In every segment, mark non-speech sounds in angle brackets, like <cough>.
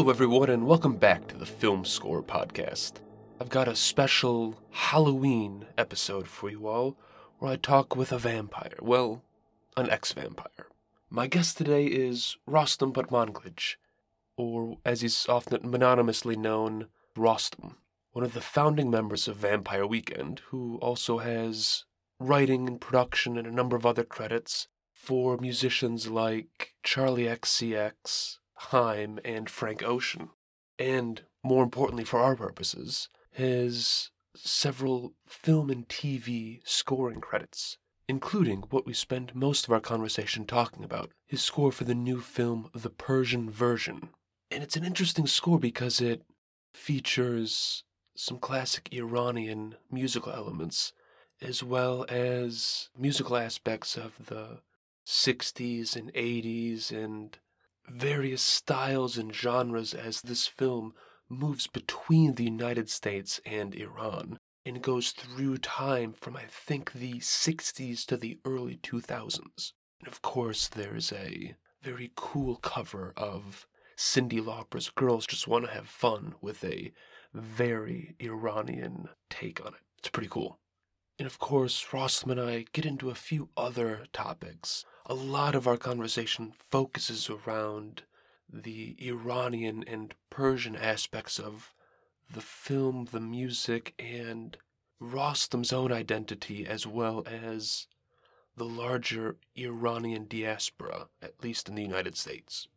Hello, everyone, and welcome back to the Film Score Podcast. I've got a special Halloween episode for you all where I talk with a vampire. Well, an ex vampire. My guest today is Rostam Batmanglij, or as he's often mononymously known, Rostam, one of the founding members of Vampire Weekend, who also has writing and production and a number of other credits for musicians like Charli XCX, Haim, and Frank Ocean. And more importantly, for our purposes, has several film and TV scoring credits, including what we spend most of our conversation talking about his score for the new film The Persian Version. And it's an interesting score because it features some classic Iranian musical elements, as well as musical aspects of the 60s and 80s and various styles and genres as this film moves between the United States and Iran and goes through time from, I think, the 60s to the early 2000s. And of course, there's a very cool cover of Cyndi Lauper's Girls Just Want to Have Fun with a very Iranian take on it. It's pretty cool. And of course, Rostam and I get into a few other topics a lot of our conversation focuses around the Iranian and Persian aspects of the film, the music, and Rostam's own identity, as well as the larger Iranian diaspora, at least in the United States.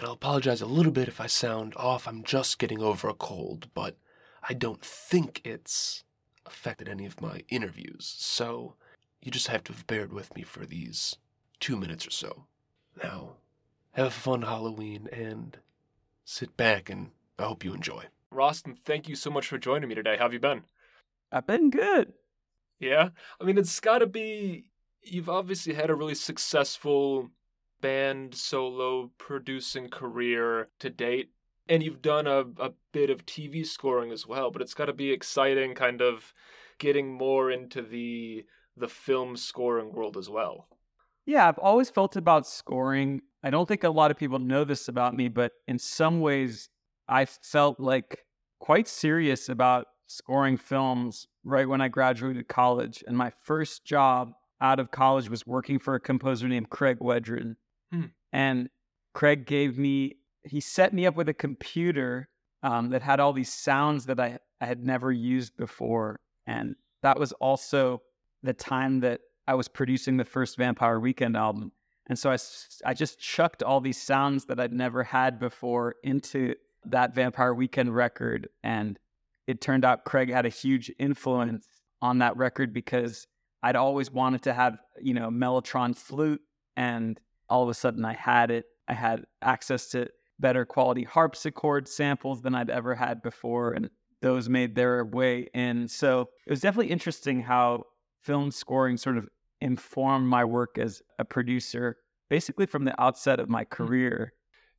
And I'll apologize a little bit if I sound off. I'm just getting over a cold, but I don't think it's affected any of my interviews. So you just have to have bared with me for these two minutes or so. Now, have a fun Halloween and sit back and I hope you enjoy. Rostam, thank you so much for joining me today. How have you been? I've been good. Yeah? I mean, it's got to be. You've obviously had a really successful band solo producing career to date, and you've done a, a bit of TV scoring as well, but it's got to be exciting kind of getting more into the the film scoring world as well. Yeah, I've always felt about scoring. I don't think a lot of people know this about me, but in some ways, I felt like quite serious about scoring films right when I graduated college. And my first job out of college was working for a composer named Craig Wedren. Hmm. And Craig gave me, he set me up with a computer um, that had all these sounds that I, I had never used before. And that was also the time that I was producing the first Vampire Weekend album. And so I, I just chucked all these sounds that I'd never had before into that Vampire Weekend record. And it turned out Craig had a huge influence on that record because I'd always wanted to have, you know, Mellotron flute. And all of a sudden I had it. I had access to better quality harpsichord samples than I'd ever had before. And those made their way in. So it was definitely interesting how film scoring sort of informed my work as a producer basically from the outset of my hmm. career.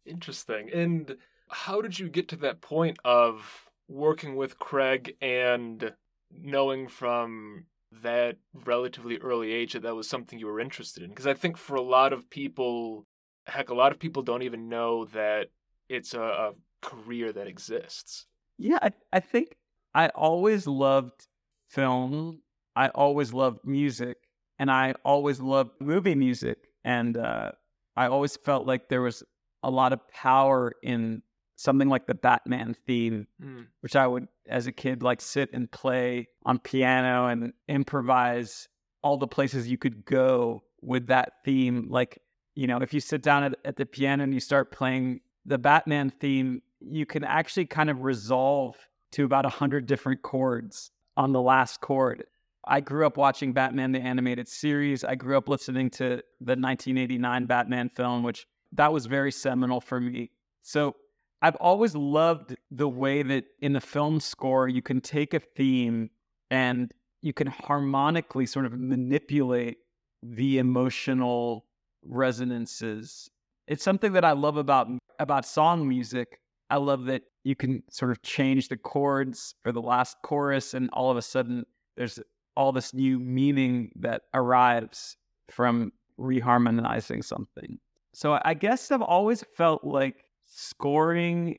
Interesting. And how did you get to that point of working with Craig and knowing from that relatively early age that that was something you were interested in? Because I think for a lot of people, heck, a lot of people don't even know that it's a, a career that exists. Yeah, I, I think I always loved film. I always loved music and I always loved movie music, and uh, I always felt like there was a lot of power in something like the Batman theme, mm. which I would, as a kid, like sit and play on piano and improvise all the places you could go with that theme. Like, you know, if you sit down at, at the piano and you start playing the Batman theme, you can actually kind of resolve to about a hundred different chords on the last chord. I grew up watching Batman the animated series. I grew up listening to the 1989 Batman film, which that was very seminal for me. So I've always loved the way that in the film score you can take a theme and you can harmonically sort of manipulate the emotional resonances. It's something that I love about about song music. I love that you can sort of change the chords for the last chorus and all of a sudden there's all this new meaning that arrives from reharmonizing something. So I guess I've always felt like scoring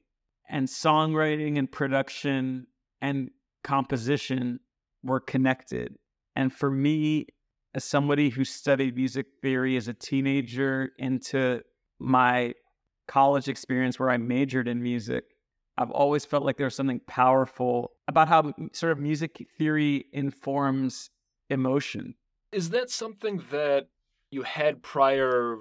and songwriting and production and composition were connected. And for me, as somebody who studied music theory as a teenager into my college experience where I majored in music, I've always felt like there's something powerful about how sort of music theory informs emotion. Is that something that you had prior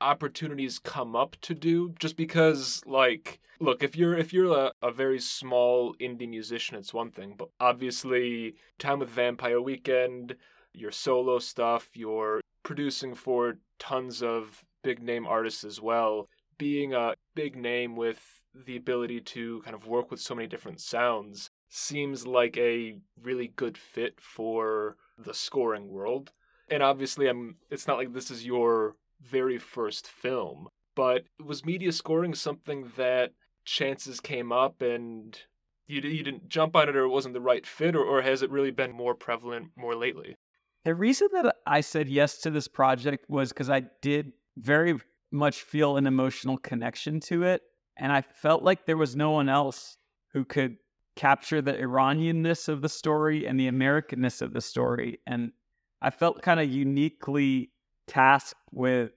opportunities come up to do just because like look if you're if you're a, a very small indie musician it's one thing but obviously time with vampire weekend your solo stuff you're producing for tons of big name artists as well being a big name with the ability to kind of work with so many different sounds seems like a really good fit for the scoring world and obviously i'm it's not like this is your very first film. But was media scoring something that chances came up and you, you didn't jump on it or it wasn't the right fit, or, or has it really been more prevalent more lately? The reason that I said yes to this project was because I did very much feel an emotional connection to it. And I felt like there was no one else who could capture the Iranianness of the story and the Americanness of the story. And I felt kind of uniquely tasked with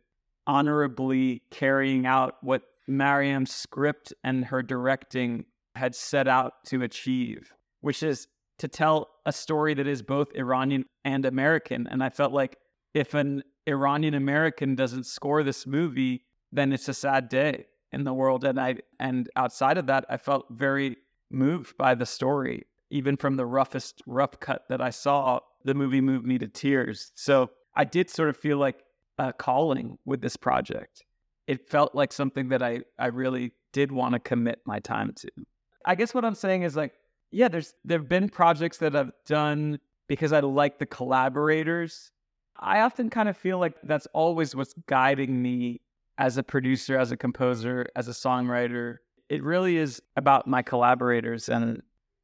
honorably carrying out what Mariam's script and her directing had set out to achieve, which is to tell a story that is both Iranian and American. And I felt like if an Iranian American doesn't score this movie, then it's a sad day in the world. And I and outside of that, I felt very moved by the story. Even from the roughest rough cut that I saw, the movie moved me to tears. So I did sort of feel like a calling with this project. It felt like something that I, I really did want to commit my time to. I guess what I'm saying is like, yeah, there's there've been projects that I've done because I like the collaborators. I often kind of feel like that's always what's guiding me as a producer, as a composer, as a songwriter. It really is about my collaborators and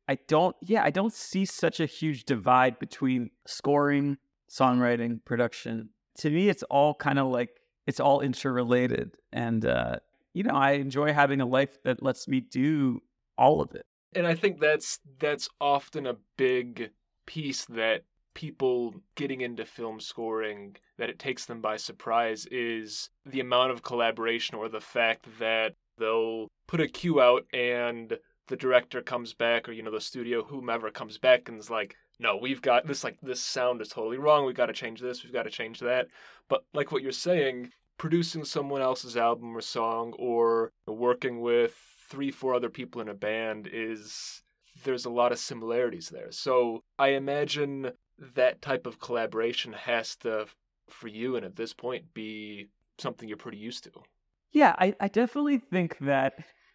I don't yeah, I don't see such a huge divide between scoring, songwriting, production. To me it's all kind of like it's all interrelated and uh you know, I enjoy having a life that lets me do all of it. And I think that's that's often a big piece that people getting into film scoring that it takes them by surprise is the amount of collaboration or the fact that they'll put a cue out and the director comes back or you know the studio whomever comes back and is like no we've got this like this sound is totally wrong. We've got to change this. We've got to change that. But like what you're saying producing someone else's album or song or working with three four other people in a band is there's a lot of similarities there so i imagine that type of collaboration has to for you and at this point be something you're pretty used to yeah i, I definitely think that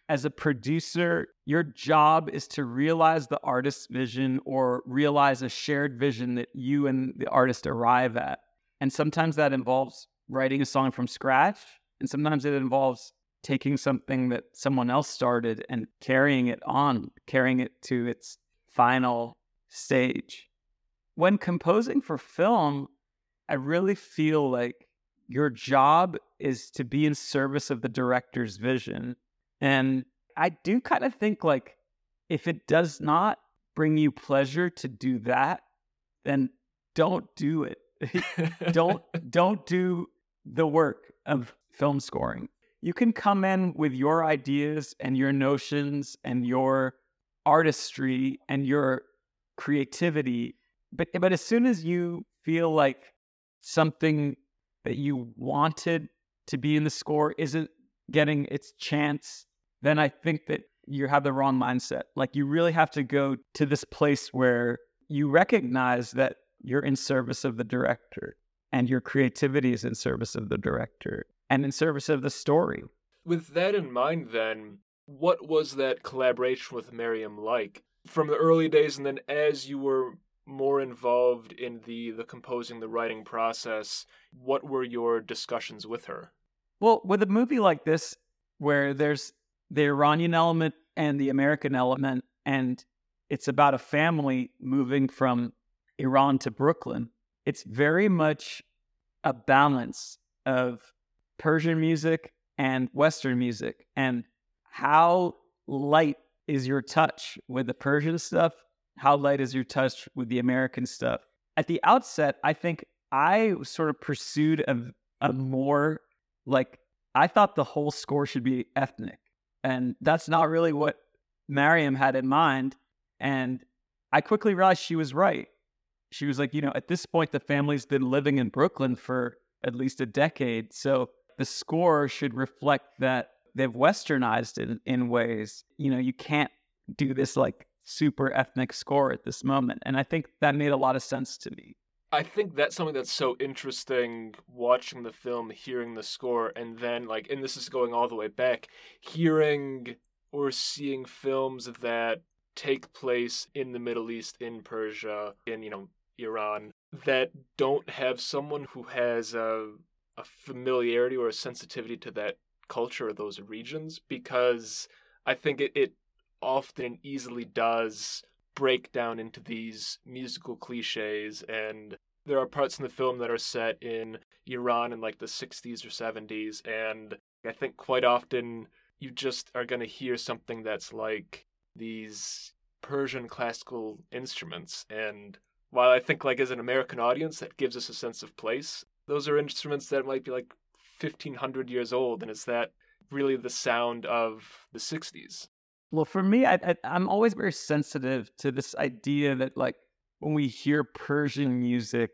as a producer, your job is to realize the artist's vision or realize a shared vision that you and the artist arrive at. And sometimes that involves writing a song from scratch, and sometimes it involves taking something that someone else started and carrying it on, carrying it to its final stage. When composing for film, I really feel like your job is to be in service of the director's vision and I do kind of think like if it does not bring you pleasure to do that, then don't do it. <laughs> don't <laughs> don't do the work of film scoring. You can come in with your ideas and your notions and your artistry and your creativity, but but as soon as you feel like something that you wanted to be in the score isn't getting its chance then I think that you have the wrong mindset. Like you really have to go to this place where you recognize that you're in service of the director and your creativity is in service of the director and in service of the story. With that in mind, then, what was that collaboration with Miriam like from the early days, and then as you were more involved in the the composing, the writing process? What were your discussions with her? Well, with a movie like this, where there's the Iranian element and the American element. And it's about a family moving from Iran to Brooklyn. It's very much a balance of Persian music and Western music and how light is your touch with the Persian stuff? How light is your touch with the American stuff? At the outset, I think I sort of pursued a, a more like I thought the whole score should be ethnic. And that's not really what Mariam had in mind. And I quickly realized she was right. She was like, you know, at this point, the family's been living in Brooklyn for at least a decade. So the score should reflect that they've westernized it in ways. You know, you can't do this like super ethnic score at this moment. And I think that made a lot of sense to me. I think that's something that's so interesting watching the film, hearing the score, and then like, and this is going all the way back, hearing or seeing films that take place in the Middle East, in Persia, in you know Iran, that don't have someone who has a a familiarity or a sensitivity to that culture or those regions, because I think it, it often and easily does break down into these musical cliches. And there are parts in the film that are set in Iran in like the 60s or 70s and I think quite often you just are going to hear something that's like these Persian classical instruments. And while I think like as an American audience that gives us a sense of place those are instruments that might be like 1500 years old and it's that really the sound of the 60s well, for me, I, I, I'm always very sensitive to this idea that, like, when we hear Persian music,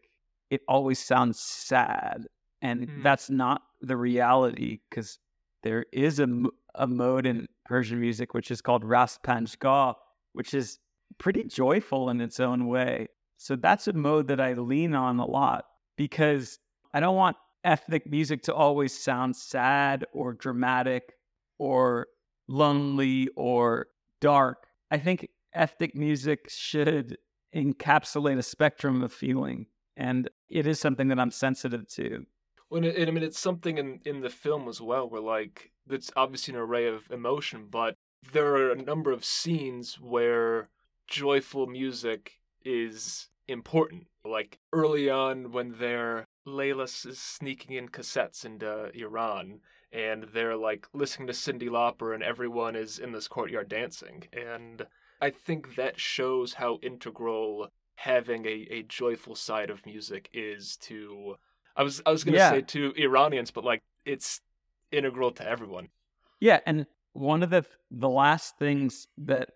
it always sounds sad. And mm. that's not the reality because there is a, a mode in Persian music which is called Rast Panjgah, which is pretty joyful in its own way. So that's a mode that I lean on a lot because I don't want ethnic music to always sound sad or dramatic or lonely or dark. I think ethnic music should encapsulate a spectrum of feeling, and it is something that I'm sensitive to. Well, and I mean, it's something in in the film as well, where like it's obviously an array of emotion, but there are a number of scenes where joyful music is important. Like early on, when they're Layla is sneaking in cassettes into Iran, and they're like listening to Cyndi Lauper and everyone is in this courtyard dancing. And I think that shows how integral having a, a joyful side of music is to I was I was gonna yeah. say to Iranians, but like it's integral to everyone. Yeah, and one of the the last things that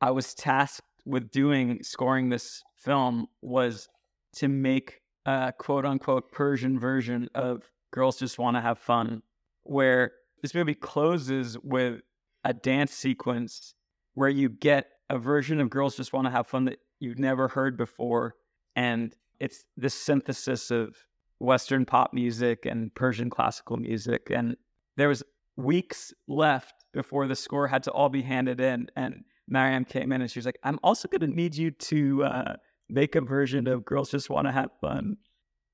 I was tasked with doing scoring this film was to make a quote unquote Persian version of Girls Just Want to Have Fun where this movie closes with a dance sequence where you get a version of Girls Just Want to Have Fun that you've never heard before. And it's this synthesis of Western pop music and Persian classical music. And there was weeks left before the score had to all be handed in. And Mariam came in and she was like, I'm also going to need you to uh, make a version of Girls Just Want to Have Fun.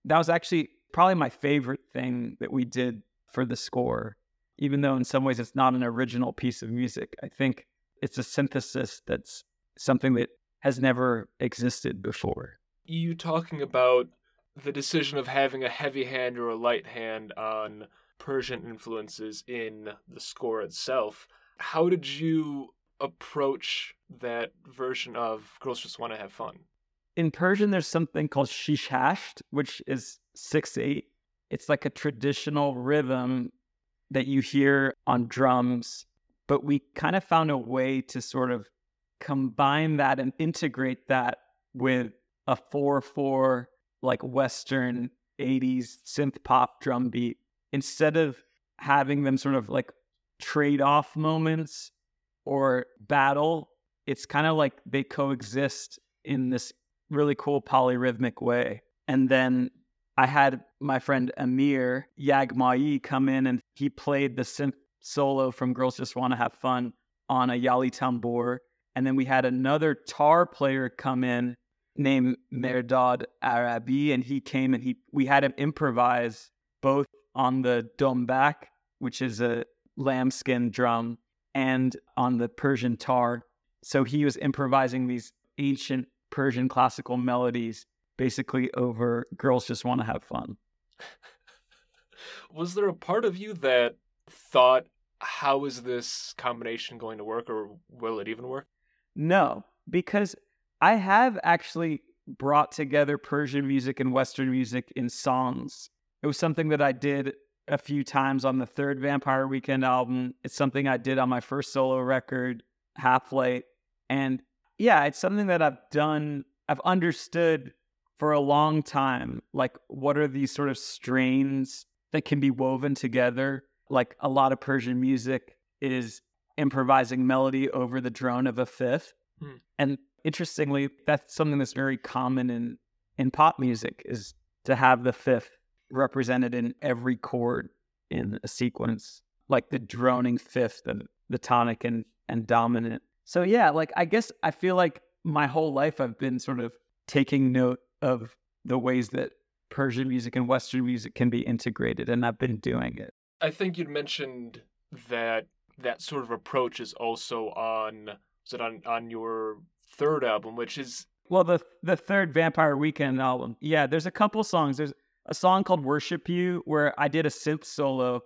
That was actually probably my favorite thing that we did for the score, even though in some ways it's not an original piece of music. I think it's a synthesis that's something that has never existed before. You talking about the decision of having a heavy hand or a light hand on Persian influences in the score itself. How did you approach that version of Girls Just Want to Have Fun? In Persian, there's something called shishasht, which is 6 8, it's like a traditional rhythm that you hear on drums, but we kind of found a way to sort of combine that and integrate that with a 4 4 like Western 80s synth pop drum beat instead of having them sort of like trade off moments or battle. It's kind of like they coexist in this really cool polyrhythmic way. And then I had my friend Amir Yaghmai come in and he played the synth solo from Girls Just Want to Have Fun on a Yali tambur. And then we had another tar player come in named Mehrdad Arabi, and he came and he we had him improvise both on the dombak, which is a lambskin drum, and on the Persian tar. So he was improvising these ancient Persian classical melodies basically over girls just want to have fun. Was there a part of you that thought how is this combination going to work, or will it even work? No, because I have actually brought together Persian music and Western music in songs. It was something that I did a few times on the third Vampire Weekend album. It's something I did on my first solo record, Half Light. And yeah, it's something that I've done, I've understood for a long time. Like, what are these sort of strains that can be woven together? Like, a lot of Persian music is improvising melody over the drone of a fifth. Hmm. And interestingly, that's something that's very common in, in pop music is to have the fifth represented in every chord in a sequence, like the droning fifth, the, the tonic and, and dominant. So yeah, like I guess I feel like my whole life I've been sort of taking note of the ways that Persian music and Western music can be integrated, and I've been doing it. I think you'd mentioned that that sort of approach is also on is it on on your third album, which is well the the third Vampire Weekend album. Yeah, there's a couple songs. There's a song called Worship You where I did a synth solo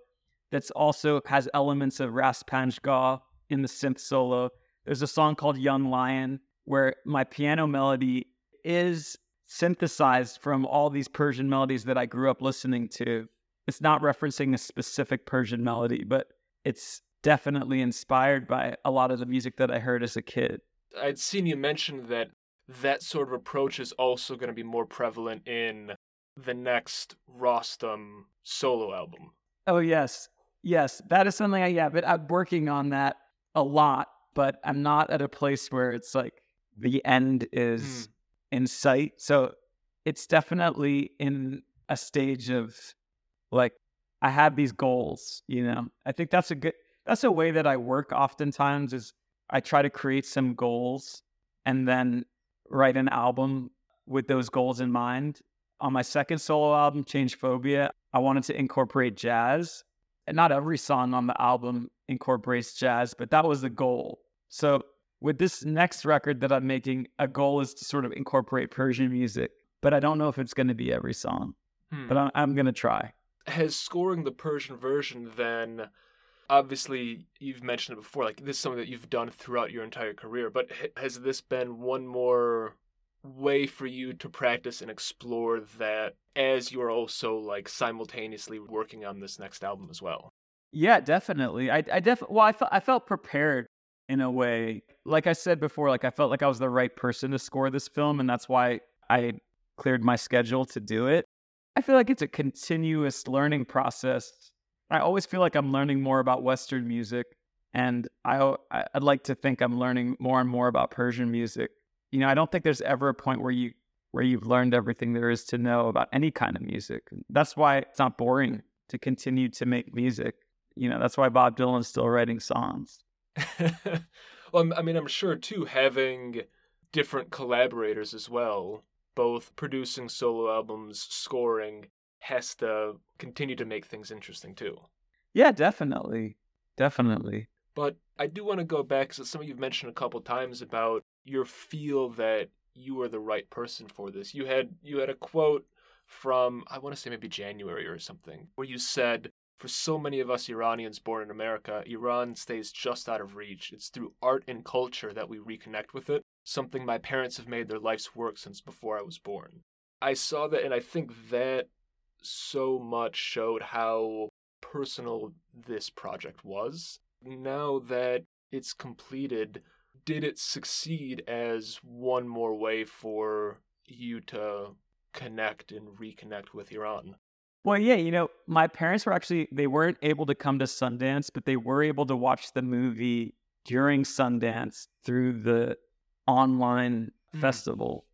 that's also has elements of Rast Panjgah in the synth solo. There's a song called Young Lion where my piano melody is synthesized from all these Persian melodies that I grew up listening to. It's not referencing a specific Persian melody, but it's definitely inspired by a lot of the music that I heard as a kid. I'd seen you mention that that sort of approach is also going to be more prevalent in the next Rostam solo album. Oh yes, yes, that is something I yeah, but I'm working on that a lot, but I'm not at a place where it's like the end is mm. in sight. So it's definitely in a stage of like I have these goals, you know. I think that's a good that's a way that I work oftentimes is I try to create some goals and then write an album with those goals in mind on my second solo album, Changephobia, I wanted to incorporate jazz. And not every song on the album incorporates jazz, but that was the goal. So with this next record that I'm making, a goal is to sort of incorporate Persian music, but I don't know if it's going to be every song, hmm. but I'm, I'm going to try. Has scoring the Persian version then, obviously, you've mentioned it before, like this is something that you've done throughout your entire career, but has this been one more way for you to practice and explore that as you're also like simultaneously working on this next album as well. Yeah, definitely. I I def well I felt I felt prepared in a way. Like I said before, like I felt like I was the right person to score this film and that's why I cleared my schedule to do it. I feel like it's a continuous learning process. I always feel like I'm learning more about western music and I I'd like to think I'm learning more and more about Persian music you know, I don't think there's ever a point where you where you've learned everything there is to know about any kind of music. That's why it's not boring to continue to make music. You know, that's why Bob Dylan's still writing songs. <laughs> well, I mean, I'm sure too having different collaborators as well, both producing solo albums, scoring, has to continue to make things interesting too. Yeah, definitely. Definitely. But I do want to go back because something you've mentioned a couple times about your feel that you are the right person for this. You had you had a quote from I want to say maybe January or something where you said for so many of us Iranians born in America, Iran stays just out of reach. It's through art and culture that we reconnect with it, something my parents have made their life's work since before I was born. I saw that and I think that so much showed how personal this project was. Now that it's completed, did it succeed as one more way for you to connect and reconnect with Iran? Well, yeah, you know, my parents were actually they weren't able to come to Sundance, but they were able to watch the movie during Sundance through the online mm. festival.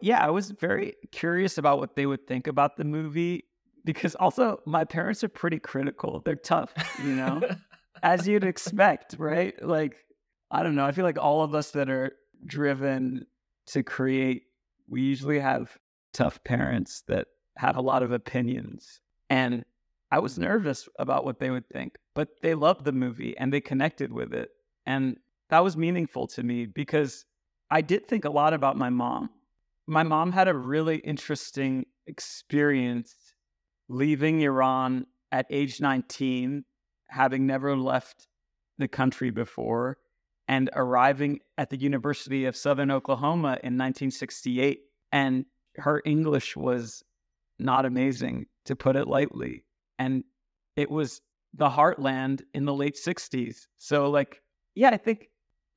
Yeah, I was very curious about what they would think about the movie because also my parents are pretty critical. They're tough, you know, as you'd expect, right? Like I don't know. I feel like all of us that are driven to create, we usually have tough parents that have a lot of opinions. And I was mm. nervous about what they would think, but they loved the movie and they connected with it. And that was meaningful to me because I did think a lot about my mom. My mom had a really interesting experience leaving Iran at age 19 having never left the country before and arriving at the University of Southern Oklahoma in 1968. And her English was not amazing, to put it lightly. And it was the heartland in the late 60s. So, like, yeah, I think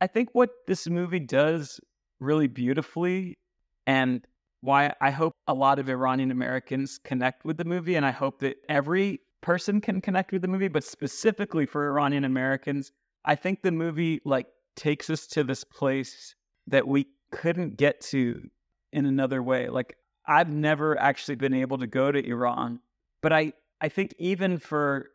I think what this movie does really beautifully and why I hope a lot of Iranian Americans connect with the movie and I hope that every person can connect with the movie, but specifically for Iranian Americans, I think the movie like takes us to this place that we couldn't get to in another way. Like I've never actually been able to go to Iran, but I I think even for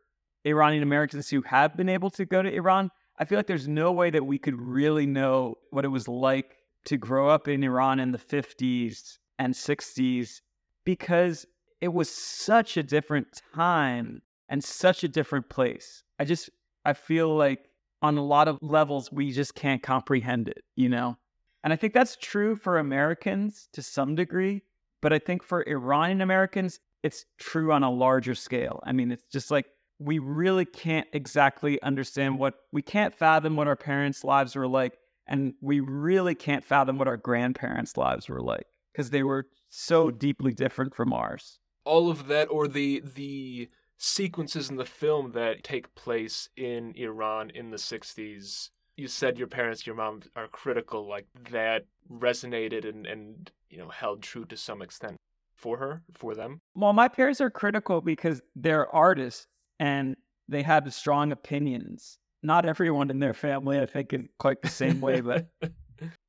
Iranian Americans who have been able to go to Iran, I feel like there's no way that we could really know what it was like to grow up in Iran in the 50s and 60s because it was such a different time and such a different place. I just, I feel like on a lot of levels, we just can't comprehend it, you know? And I think that's true for Americans to some degree, but I think for Iranian Americans, it's true on a larger scale. I mean, it's just like we really can't exactly understand what we can't fathom what our parents' lives were like, and we really can't fathom what our grandparents' lives were like because they were so deeply different from ours. All of that, or the the sequences in the film that take place in Iran in the '60s. You said your parents, your mom are critical. Like that resonated and and you know held true to some extent for her, for them. Well, my parents are critical because they're artists and they have strong opinions. Not everyone in their family, I think, is quite the same way, but <laughs>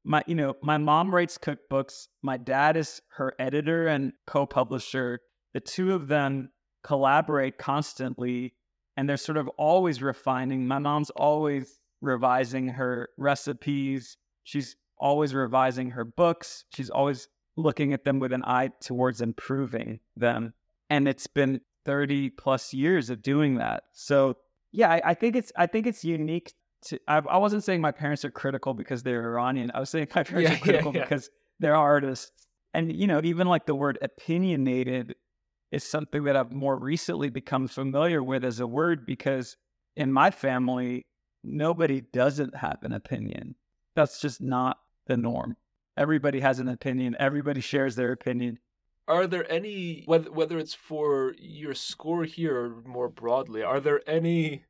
my, you know, my mom writes cookbooks. My dad is her editor and co-publisher. The two of them collaborate constantly, and they're sort of always refining. My mom's always revising her recipes. She's always revising her books. She's always looking at them with an eye towards improving them. And it's been 30 plus years of doing that. So yeah, I, I think it's I think it's unique to I, I, wasn't saying my parents are critical because they're Iranian. I was saying my <laughs> parents yeah, are critical yeah, yeah. because they're artists. And you know, even like the word opinionated is something that I've more recently become familiar with as a word because in my family, nobody doesn't have an opinion. That's just not the norm. Everybody has an opinion. Everybody shares their opinion are there any whether whether it's for your score here or more broadly are there any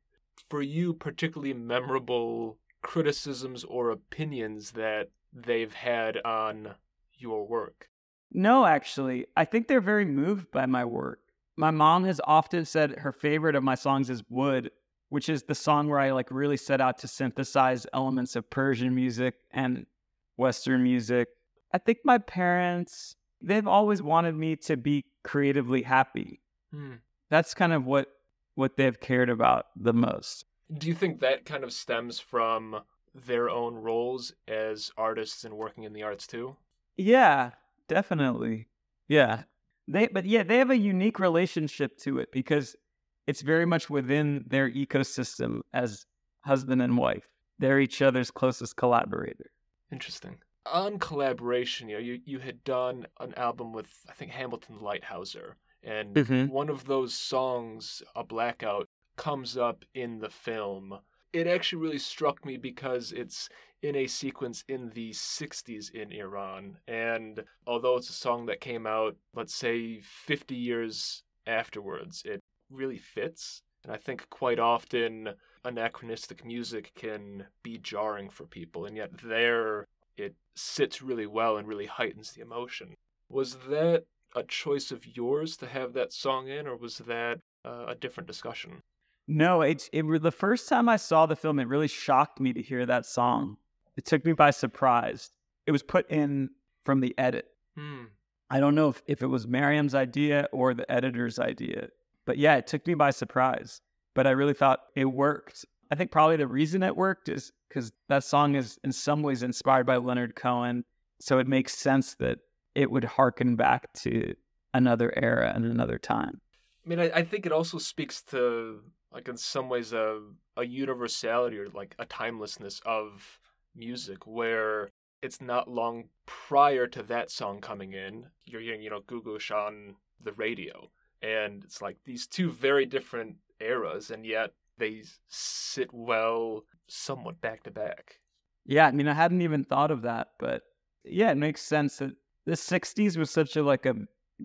for you particularly memorable criticisms or opinions that they've had on your work no actually i think they're very moved by my work my mom has often said her favorite of my songs is wood which is the song where i like really set out to synthesize elements of persian music and western music i think my parents they've always wanted me to be creatively happy. Hmm. That's kind of what what they've cared about the most. Do you think that kind of stems from their own roles as artists and working in the arts too? Yeah, definitely. Yeah. They but yeah, they have a unique relationship to it because it's very much within their ecosystem as husband and wife. They're each other's closest collaborator. Interesting on collaboration, you know, you, you had done an album with I think Hamilton Leithauser, and mm-hmm. one of those songs, "A Blackout," comes up in the film. It actually really struck me because it's in a sequence in the 60s in Iran. And although it's a song that came out, let's say, 50 years afterwards, it really fits. And I think quite often anachronistic music can be jarring for people. And yet there, it sits really well and really heightens the emotion. Was that a choice of yours to have that song in, or was that uh, a different discussion? No, it, it the first time I saw the film, it really shocked me to hear that song. It took me by surprise. It was put in from the edit. Hmm. I don't know if, if it was Mariam's idea or the editor's idea, but yeah, it took me by surprise. But I really thought it worked. I think probably the reason it worked is because that song is in some ways inspired by Leonard Cohen. So it makes sense that it would harken back to another era and another time. I mean, I, I think it also speaks to, like, in some ways, a, a universality or like a timelessness of music where it's not long prior to that song coming in. You're hearing, you know, Googoosh on the radio. And it's like these two very different eras, and yet they sit well somewhat back to back. Yeah, I mean, I hadn't even thought of that, but yeah, it makes sense that the 60s was such a like a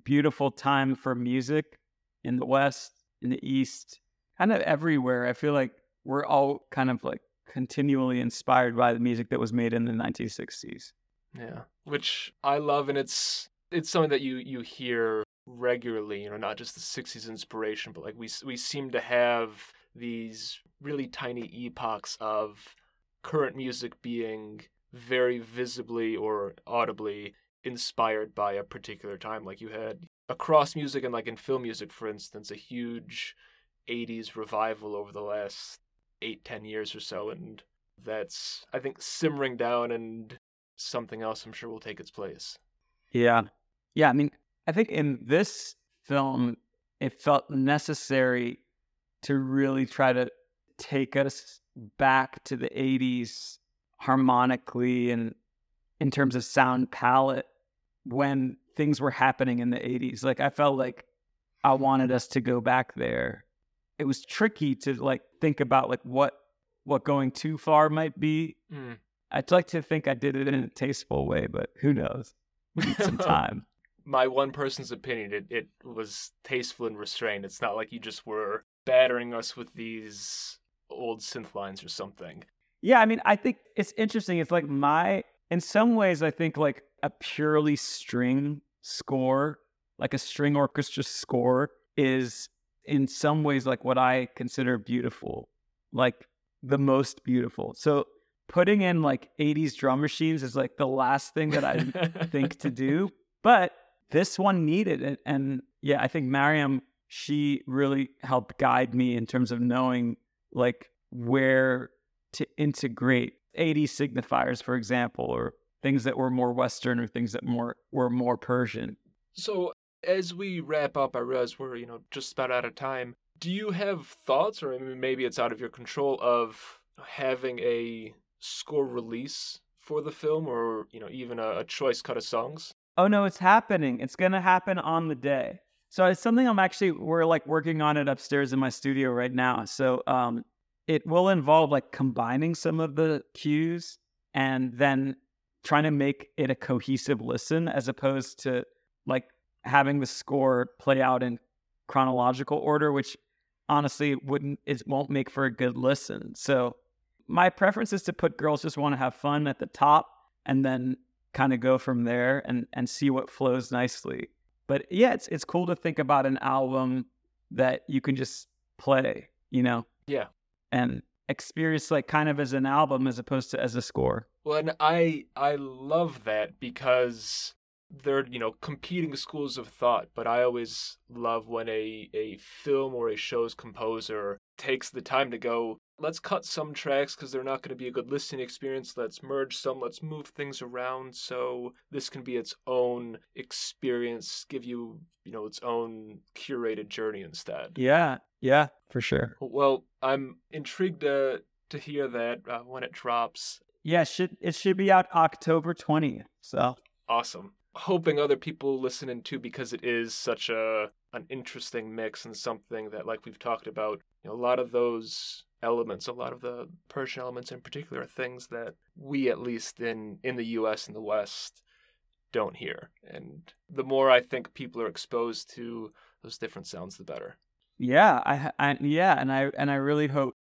beautiful time for music in the West, in the East, kind of everywhere. I feel like we're all kind of like continually inspired by the music that was made in the 1960s. Yeah, which I love, and it's it's something that you you hear regularly. You know, not just the '60s inspiration, but like we we seem to have these really tiny epochs of current music being very visibly or audibly inspired by a particular time. Like you had across music and like in film music, for instance, a huge 80s revival over the last eight, ten years or so. And that's, I think, simmering down and something else I'm sure will take its place. Yeah. Yeah. I mean, I think in this film, it felt necessary to really try to take us back to the 80s harmonically and in terms of sound palette when things were happening in the 80s. Like I felt like I wanted us to go back there. It was tricky to like think about like what what going too far might be. Mm. I'd like to think I did it in a tasteful way, but who knows? We need some <laughs> time. My one person's opinion, it, it was tasteful and restrained. It's not like you just were battering us with these old synth lines or something. Yeah, I mean, I think it's interesting. It's like my, in some ways, I think like a purely string score, like a string orchestra score, is in some ways like what I consider beautiful, like the most beautiful. So putting in like 80s drum machines is like the last thing that I think to do. <laughs> But this one needed it. And yeah, I think Mariam, she really helped guide me in terms of knowing like where to integrate 80 signifiers, for example, or things that were more Western or things that more were more Persian. So as we wrap up, I realize we're, you know, just about out of time. Do you have thoughts, or maybe it's out of your control, of having a score release for the film or, you know, even a, a choice cut of songs? Oh no, it's happening. It's gonna happen on the day. So it's something I'm actually we're like working on it upstairs in my studio right now. So um it will involve like combining some of the cues and then trying to make it a cohesive listen as opposed to like having the score play out in chronological order, which honestly wouldn't it won't make for a good listen. So my preference is to put girls just want to have fun at the top and then kind of go from there and and see what flows nicely. But yeah, it's it's cool to think about an album that you can just play, you know. Yeah and experience like kind of as an album as opposed to as a score. Well, and I I love that because they're you know competing schools of thought, but I always love when a a film or a show's composer takes the time to go let's cut some tracks because they're not going to be a good listening experience. Let's merge some. Let's move things around so this can be its own experience, give you, you know, its own curated journey instead. Yeah, yeah, for sure. Well, I'm intrigued to to hear that uh, when it drops. Yeah, it should it should be out October twentieth. So awesome. Hoping other people listen in too because it is such a an interesting mix and something that, like we've talked about, you know, a lot of those elements, a lot of the Persian elements in particular, are things that we, at least in in the U.S. and the West, don't hear. And the more I think people are exposed to those different sounds, the better. Yeah, I, I yeah, and I and I really hope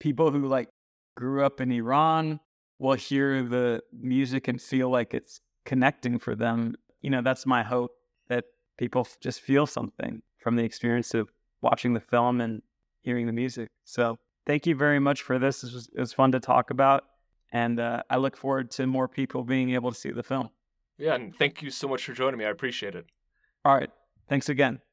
people who like grew up in Iran will hear the music and feel like it's connecting for them. You know, that's my hope that people just feel something from the experience of watching the film and hearing the music. So thank you very much for this. It was, it was fun to talk about. And uh, I look forward to more people being able to see the film. Yeah, and thank you so much for joining me. I appreciate it. All right. Thanks again.